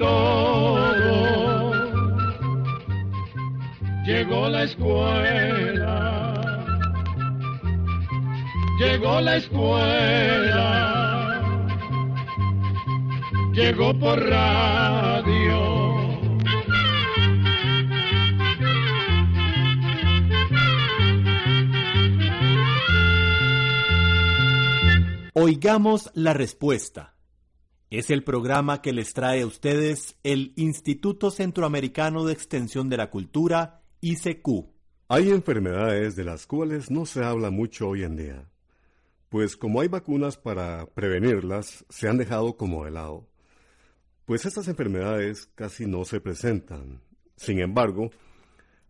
todo. Llegó la escuela, llegó la escuela, llegó por radio. Oigamos la respuesta. Es el programa que les trae a ustedes el Instituto Centroamericano de Extensión de la Cultura, ICQ. Hay enfermedades de las cuales no se habla mucho hoy en día, pues como hay vacunas para prevenirlas, se han dejado como de lado. Pues estas enfermedades casi no se presentan. Sin embargo,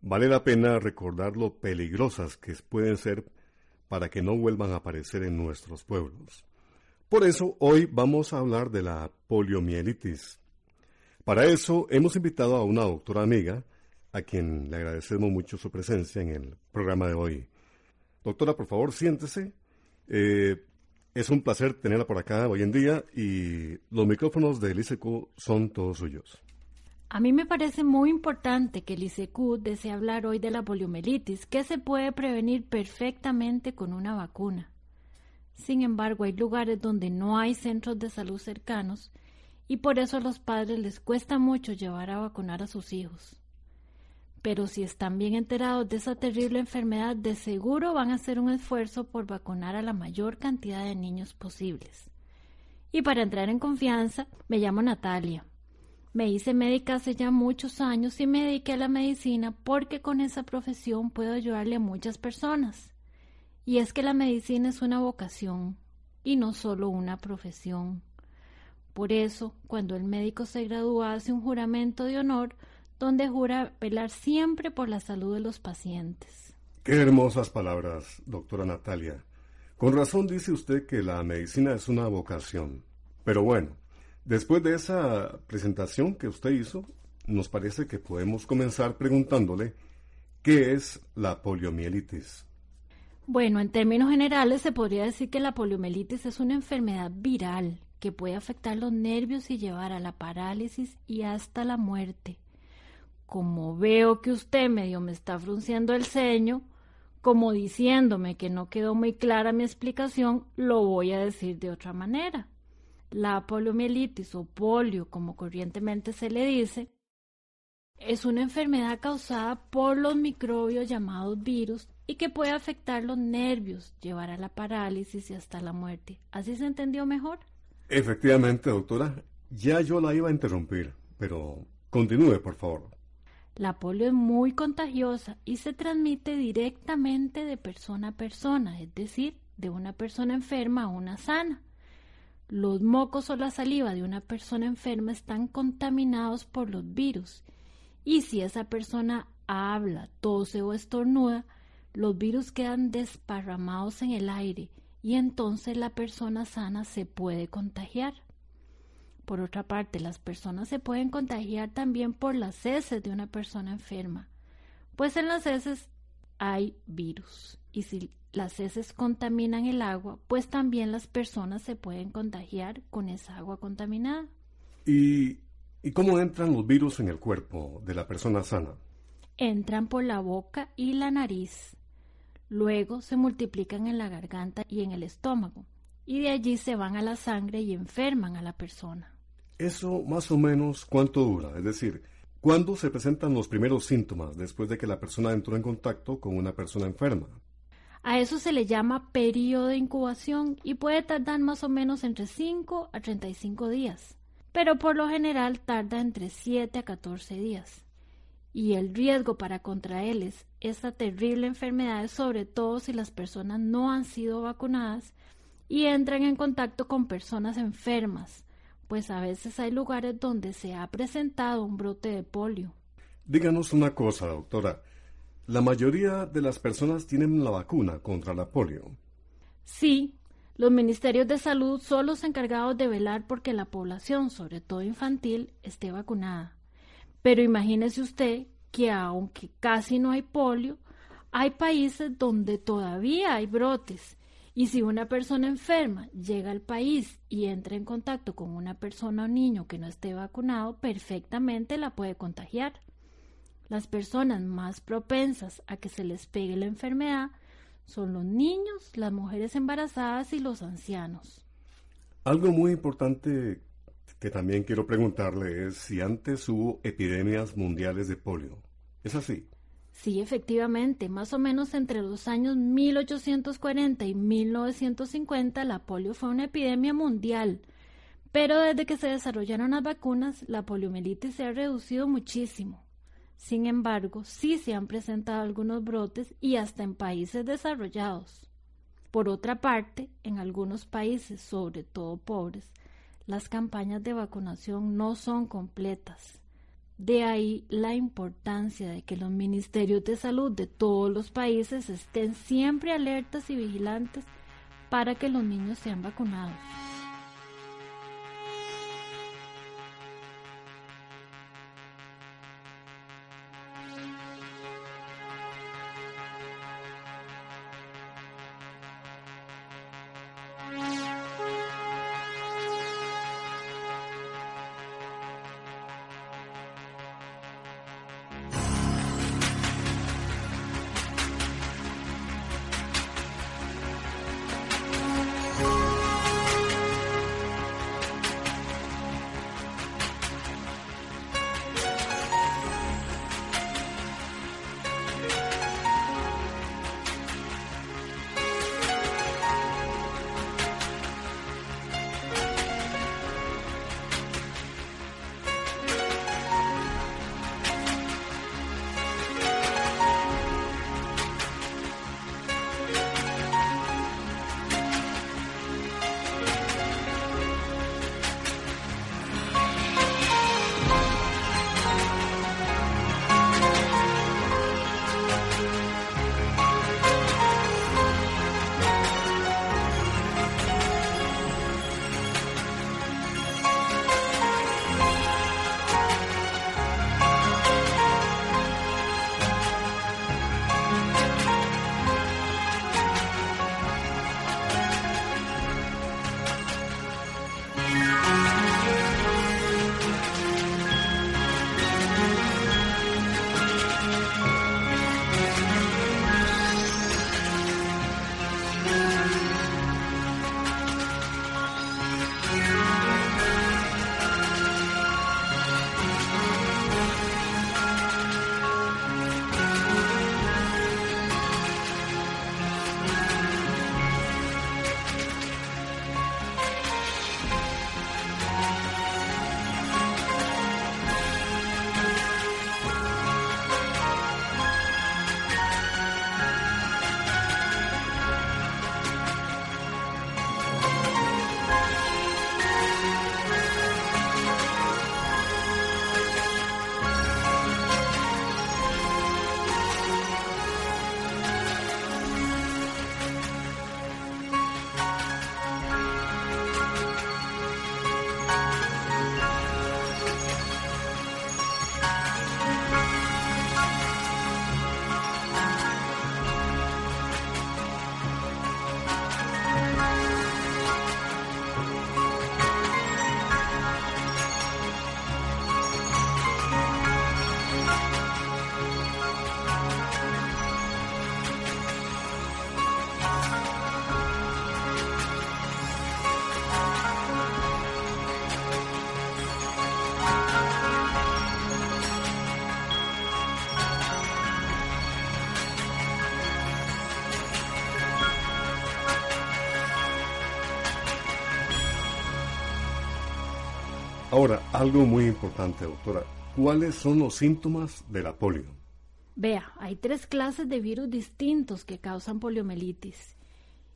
vale la pena recordar lo peligrosas que pueden ser para que no vuelvan a aparecer en nuestros pueblos. Por eso hoy vamos a hablar de la poliomielitis. Para eso hemos invitado a una doctora amiga, a quien le agradecemos mucho su presencia en el programa de hoy. Doctora, por favor, siéntese. Eh, es un placer tenerla por acá hoy en día y los micrófonos del ISECO son todos suyos. A mí me parece muy importante que el ICQ desee hablar hoy de la poliomielitis, que se puede prevenir perfectamente con una vacuna. Sin embargo, hay lugares donde no hay centros de salud cercanos y por eso a los padres les cuesta mucho llevar a vacunar a sus hijos. Pero si están bien enterados de esa terrible enfermedad, de seguro van a hacer un esfuerzo por vacunar a la mayor cantidad de niños posibles. Y para entrar en confianza, me llamo Natalia. Me hice médica hace ya muchos años y me dediqué a la medicina porque con esa profesión puedo ayudarle a muchas personas. Y es que la medicina es una vocación y no solo una profesión. Por eso, cuando el médico se gradúa, hace un juramento de honor donde jura velar siempre por la salud de los pacientes. Qué hermosas palabras, doctora Natalia. Con razón dice usted que la medicina es una vocación. Pero bueno, Después de esa presentación que usted hizo, nos parece que podemos comenzar preguntándole qué es la poliomielitis. Bueno, en términos generales se podría decir que la poliomielitis es una enfermedad viral que puede afectar los nervios y llevar a la parálisis y hasta la muerte. Como veo que usted medio me está frunciendo el ceño, como diciéndome que no quedó muy clara mi explicación, lo voy a decir de otra manera. La poliomielitis o polio, como corrientemente se le dice, es una enfermedad causada por los microbios llamados virus y que puede afectar los nervios, llevar a la parálisis y hasta la muerte. ¿Así se entendió mejor? Efectivamente, doctora. Ya yo la iba a interrumpir, pero continúe, por favor. La polio es muy contagiosa y se transmite directamente de persona a persona, es decir, de una persona enferma a una sana. Los mocos o la saliva de una persona enferma están contaminados por los virus y si esa persona habla, tose o estornuda, los virus quedan desparramados en el aire y entonces la persona sana se puede contagiar. Por otra parte, las personas se pueden contagiar también por las heces de una persona enferma, pues en las heces hay virus y si las heces contaminan el agua, pues también las personas se pueden contagiar con esa agua contaminada. ¿Y, ¿Y cómo entran los virus en el cuerpo de la persona sana? Entran por la boca y la nariz. Luego se multiplican en la garganta y en el estómago. Y de allí se van a la sangre y enferman a la persona. ¿Eso más o menos cuánto dura? Es decir, ¿cuándo se presentan los primeros síntomas después de que la persona entró en contacto con una persona enferma? A eso se le llama periodo de incubación y puede tardar más o menos entre 5 a 35 días, pero por lo general tarda entre 7 a 14 días. Y el riesgo para contraerles esta terrible enfermedad es sobre todo si las personas no han sido vacunadas y entran en contacto con personas enfermas, pues a veces hay lugares donde se ha presentado un brote de polio. Díganos una cosa, doctora. La mayoría de las personas tienen la vacuna contra la polio. Sí, los ministerios de salud son los encargados de velar porque la población, sobre todo infantil, esté vacunada. Pero imagínese usted que aunque casi no hay polio, hay países donde todavía hay brotes Y si una persona enferma llega al país y entra en contacto con una persona o niño que no esté vacunado, perfectamente la puede contagiar. Las personas más propensas a que se les pegue la enfermedad son los niños, las mujeres embarazadas y los ancianos. Algo muy importante que también quiero preguntarle es si antes hubo epidemias mundiales de polio. ¿Es así? Sí, efectivamente, más o menos entre los años 1840 y 1950 la polio fue una epidemia mundial, pero desde que se desarrollaron las vacunas la poliomielitis se ha reducido muchísimo. Sin embargo, sí se han presentado algunos brotes y hasta en países desarrollados. Por otra parte, en algunos países, sobre todo pobres, las campañas de vacunación no son completas. De ahí la importancia de que los ministerios de salud de todos los países estén siempre alertas y vigilantes para que los niños sean vacunados. Ahora, algo muy importante, doctora. ¿Cuáles son los síntomas de la polio? Vea, hay tres clases de virus distintos que causan poliomielitis.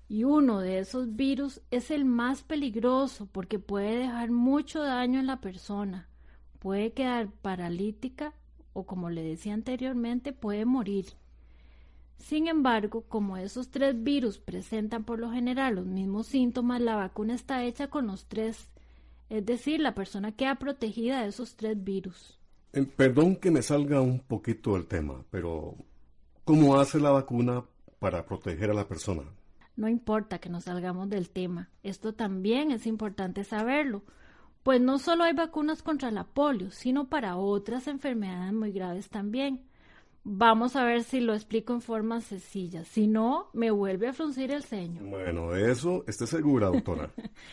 Y uno de esos virus es el más peligroso porque puede dejar mucho daño en la persona. Puede quedar paralítica o, como le decía anteriormente, puede morir. Sin embargo, como esos tres virus presentan por lo general los mismos síntomas, la vacuna está hecha con los tres es decir, la persona queda protegida de esos tres virus. Eh, perdón que me salga un poquito del tema, pero ¿cómo hace la vacuna para proteger a la persona? No importa que nos salgamos del tema, esto también es importante saberlo, pues no solo hay vacunas contra la polio, sino para otras enfermedades muy graves también. Vamos a ver si lo explico en forma sencilla. Si no, me vuelve a fruncir el ceño. Bueno, eso esté segura, doctora.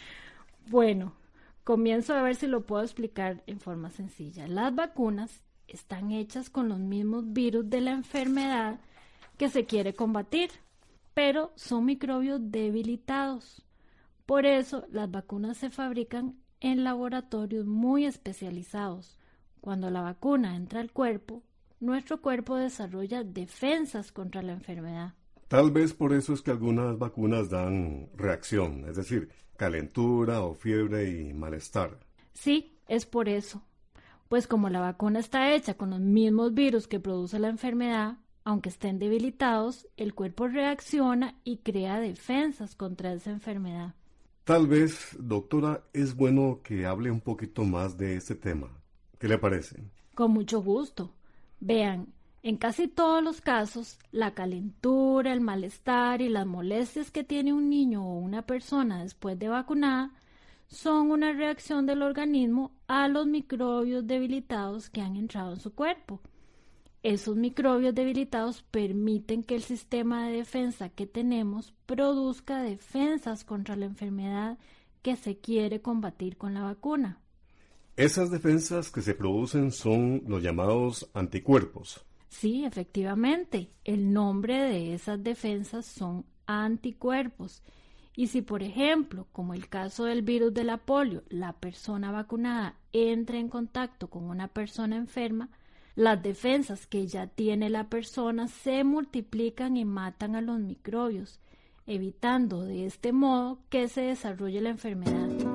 bueno, comienzo a ver si lo puedo explicar en forma sencilla. Las vacunas están hechas con los mismos virus de la enfermedad que se quiere combatir, pero son microbios debilitados. Por eso las vacunas se fabrican en laboratorios muy especializados. Cuando la vacuna entra al cuerpo, nuestro cuerpo desarrolla defensas contra la enfermedad. Tal vez por eso es que algunas vacunas dan reacción, es decir, calentura o fiebre y malestar. Sí, es por eso. Pues como la vacuna está hecha con los mismos virus que produce la enfermedad, aunque estén debilitados, el cuerpo reacciona y crea defensas contra esa enfermedad. Tal vez, doctora, es bueno que hable un poquito más de este tema. ¿Qué le parece? Con mucho gusto. Vean, en casi todos los casos, la calentura, el malestar y las molestias que tiene un niño o una persona después de vacunada son una reacción del organismo a los microbios debilitados que han entrado en su cuerpo. Esos microbios debilitados permiten que el sistema de defensa que tenemos produzca defensas contra la enfermedad que se quiere combatir con la vacuna. Esas defensas que se producen son los llamados anticuerpos. Sí, efectivamente, el nombre de esas defensas son anticuerpos. Y si, por ejemplo, como el caso del virus de la polio, la persona vacunada entra en contacto con una persona enferma, las defensas que ya tiene la persona se multiplican y matan a los microbios, evitando de este modo que se desarrolle la enfermedad.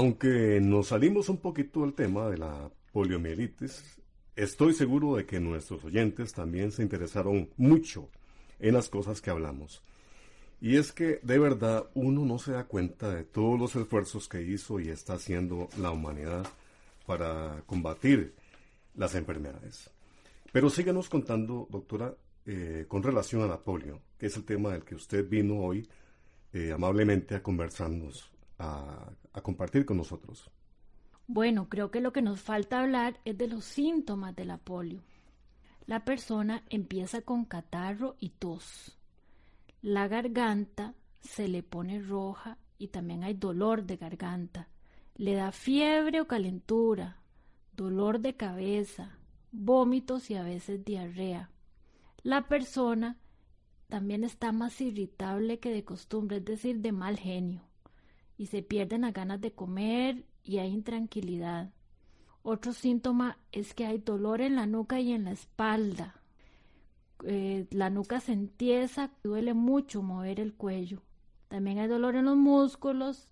Aunque nos salimos un poquito del tema de la poliomielitis, estoy seguro de que nuestros oyentes también se interesaron mucho en las cosas que hablamos. Y es que de verdad uno no se da cuenta de todos los esfuerzos que hizo y está haciendo la humanidad para combatir las enfermedades. Pero síganos contando, doctora, eh, con relación a la polio, que es el tema del que usted vino hoy eh, amablemente a conversarnos, a compartir con nosotros. Bueno, creo que lo que nos falta hablar es de los síntomas de la polio. La persona empieza con catarro y tos. La garganta se le pone roja y también hay dolor de garganta. Le da fiebre o calentura, dolor de cabeza, vómitos y a veces diarrea. La persona también está más irritable que de costumbre, es decir, de mal genio, y se pierden las ganas de comer y hay intranquilidad. Otro síntoma es que hay dolor en la nuca y en la espalda. Eh, la nuca se entiesa, duele mucho mover el cuello. También hay dolor en los músculos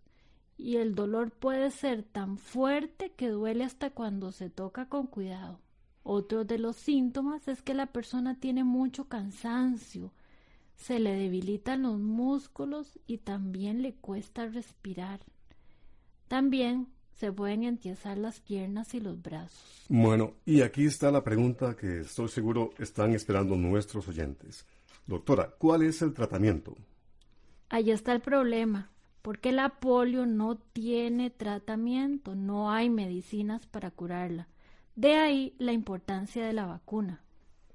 y el dolor puede ser tan fuerte que duele hasta cuando se toca con cuidado. Otro de los síntomas es que la persona tiene mucho cansancio, se le debilitan los músculos y también le cuesta respirar. También se pueden entiesar las piernas y los brazos. Bueno, y aquí está la pregunta que estoy seguro están esperando nuestros oyentes. Doctora, ¿cuál es el tratamiento? Ahí está el problema, porque la polio no tiene tratamiento, no hay medicinas para curarla. De ahí la importancia de la vacuna.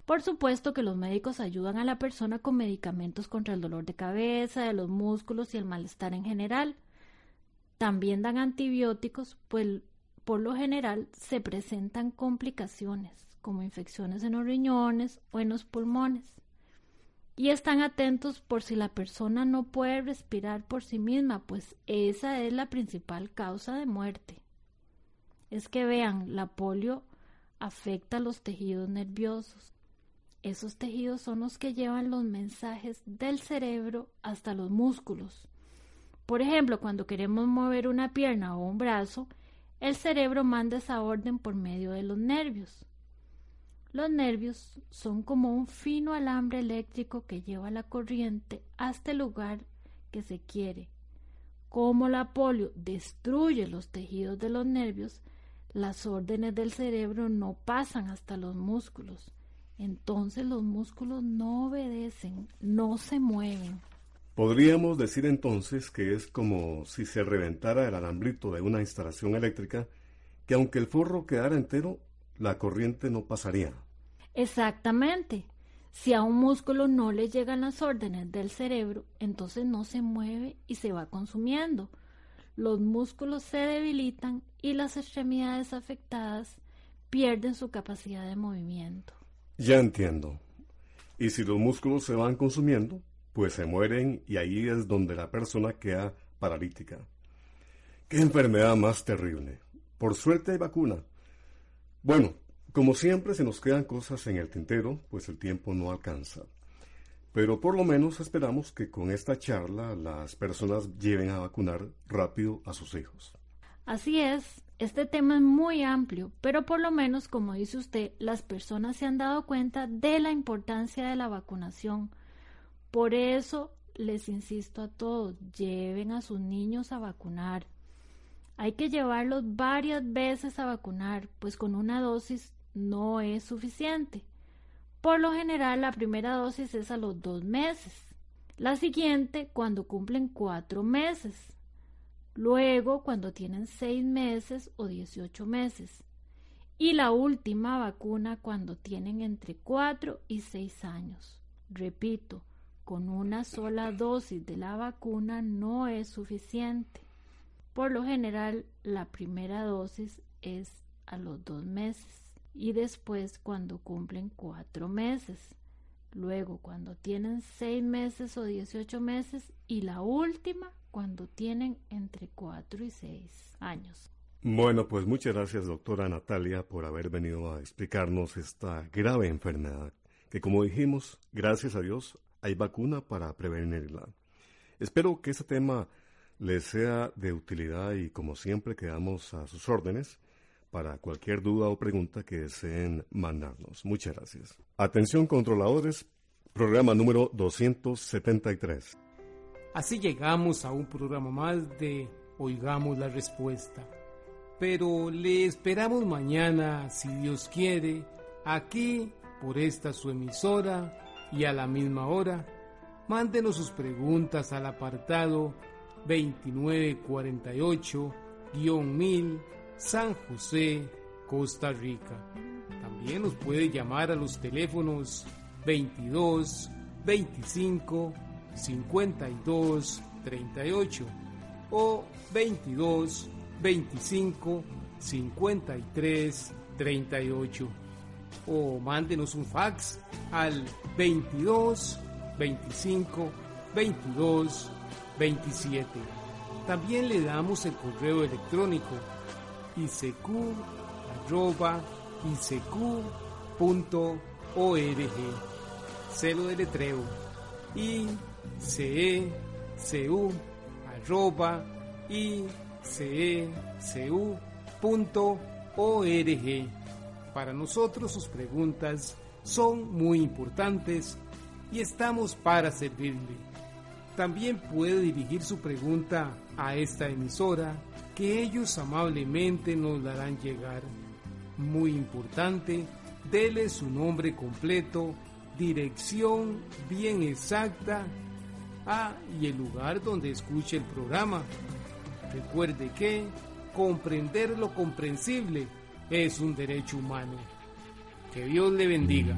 Por supuesto que los médicos ayudan a la persona con medicamentos contra el dolor de cabeza, de los músculos y el malestar en general. También dan antibióticos, pues por lo general se presentan complicaciones como infecciones en los riñones o en los pulmones. Y están atentos por si la persona no puede respirar por sí misma, pues esa es la principal causa de muerte. Es que vean, la polio afecta los tejidos nerviosos. Esos tejidos son los que llevan los mensajes del cerebro hasta los músculos. Por ejemplo, cuando queremos mover una pierna o un brazo, el cerebro manda esa orden por medio de los nervios. Los nervios son como un fino alambre eléctrico que lleva la corriente hasta el lugar que se quiere. Como la polio destruye los tejidos de los nervios, las órdenes del cerebro no pasan hasta los músculos. Entonces los músculos no obedecen, no se mueven. Podríamos decir entonces que es como si se reventara el alambrito de una instalación eléctrica, que aunque el forro quedara entero, la corriente no pasaría. Exactamente. Si a un músculo no le llegan las órdenes del cerebro, entonces no se mueve y se va consumiendo. Los músculos se debilitan y las extremidades afectadas pierden su capacidad de movimiento. Ya entiendo. Y si los músculos se van consumiendo, pues se mueren y ahí es donde la persona queda paralítica. Qué enfermedad más terrible. Por suerte hay vacuna. Bueno, como siempre se nos quedan cosas en el tintero, pues el tiempo no alcanza. Pero por lo menos esperamos que con esta charla las personas lleven a vacunar rápido a sus hijos. Así es, este tema es muy amplio, pero por lo menos, como dice usted, las personas se han dado cuenta de la importancia de la vacunación por eso les insisto a todos, lleven a sus niños a vacunar. Hay que llevarlos varias veces a vacunar, pues con una dosis no es suficiente. Por lo general, la primera dosis es a los dos meses, la siguiente cuando cumplen cuatro meses, luego cuando tienen seis meses o dieciocho meses, y la última vacuna cuando tienen entre cuatro y seis años. Repito, con una sola dosis de la vacuna no es suficiente. Por lo general, la primera dosis es a los dos meses y después cuando cumplen cuatro meses. Luego cuando tienen seis meses o dieciocho meses y la última cuando tienen entre cuatro y seis años. Bueno, pues muchas gracias doctora Natalia por haber venido a explicarnos esta grave enfermedad que como dijimos, gracias a Dios hay vacuna para prevenirla. Espero que este tema les sea de utilidad y como siempre quedamos a sus órdenes para cualquier duda o pregunta que deseen mandarnos. Muchas gracias. Atención controladores, programa número 273. Así llegamos a un programa más de Oigamos la Respuesta. Pero le esperamos mañana, si Dios quiere, aquí por esta su emisora y a la misma hora. Mándenos sus preguntas al apartado 2948-1000 San José, Costa Rica. También nos puede llamar a los teléfonos 22 25 52 38 o 22 25 53 38 o mándenos un fax al 22 25 22 27. También le damos el correo electrónico isq.org. Celo de letreo icecu arroba icecu.org. Para nosotros sus preguntas son muy importantes y estamos para servirle. También puede dirigir su pregunta a esta emisora que ellos amablemente nos la harán llegar. Muy importante, dele su nombre completo, dirección bien exacta ah, y el lugar donde escuche el programa. Recuerde que comprender lo comprensible es un derecho humano. Que Dios le bendiga.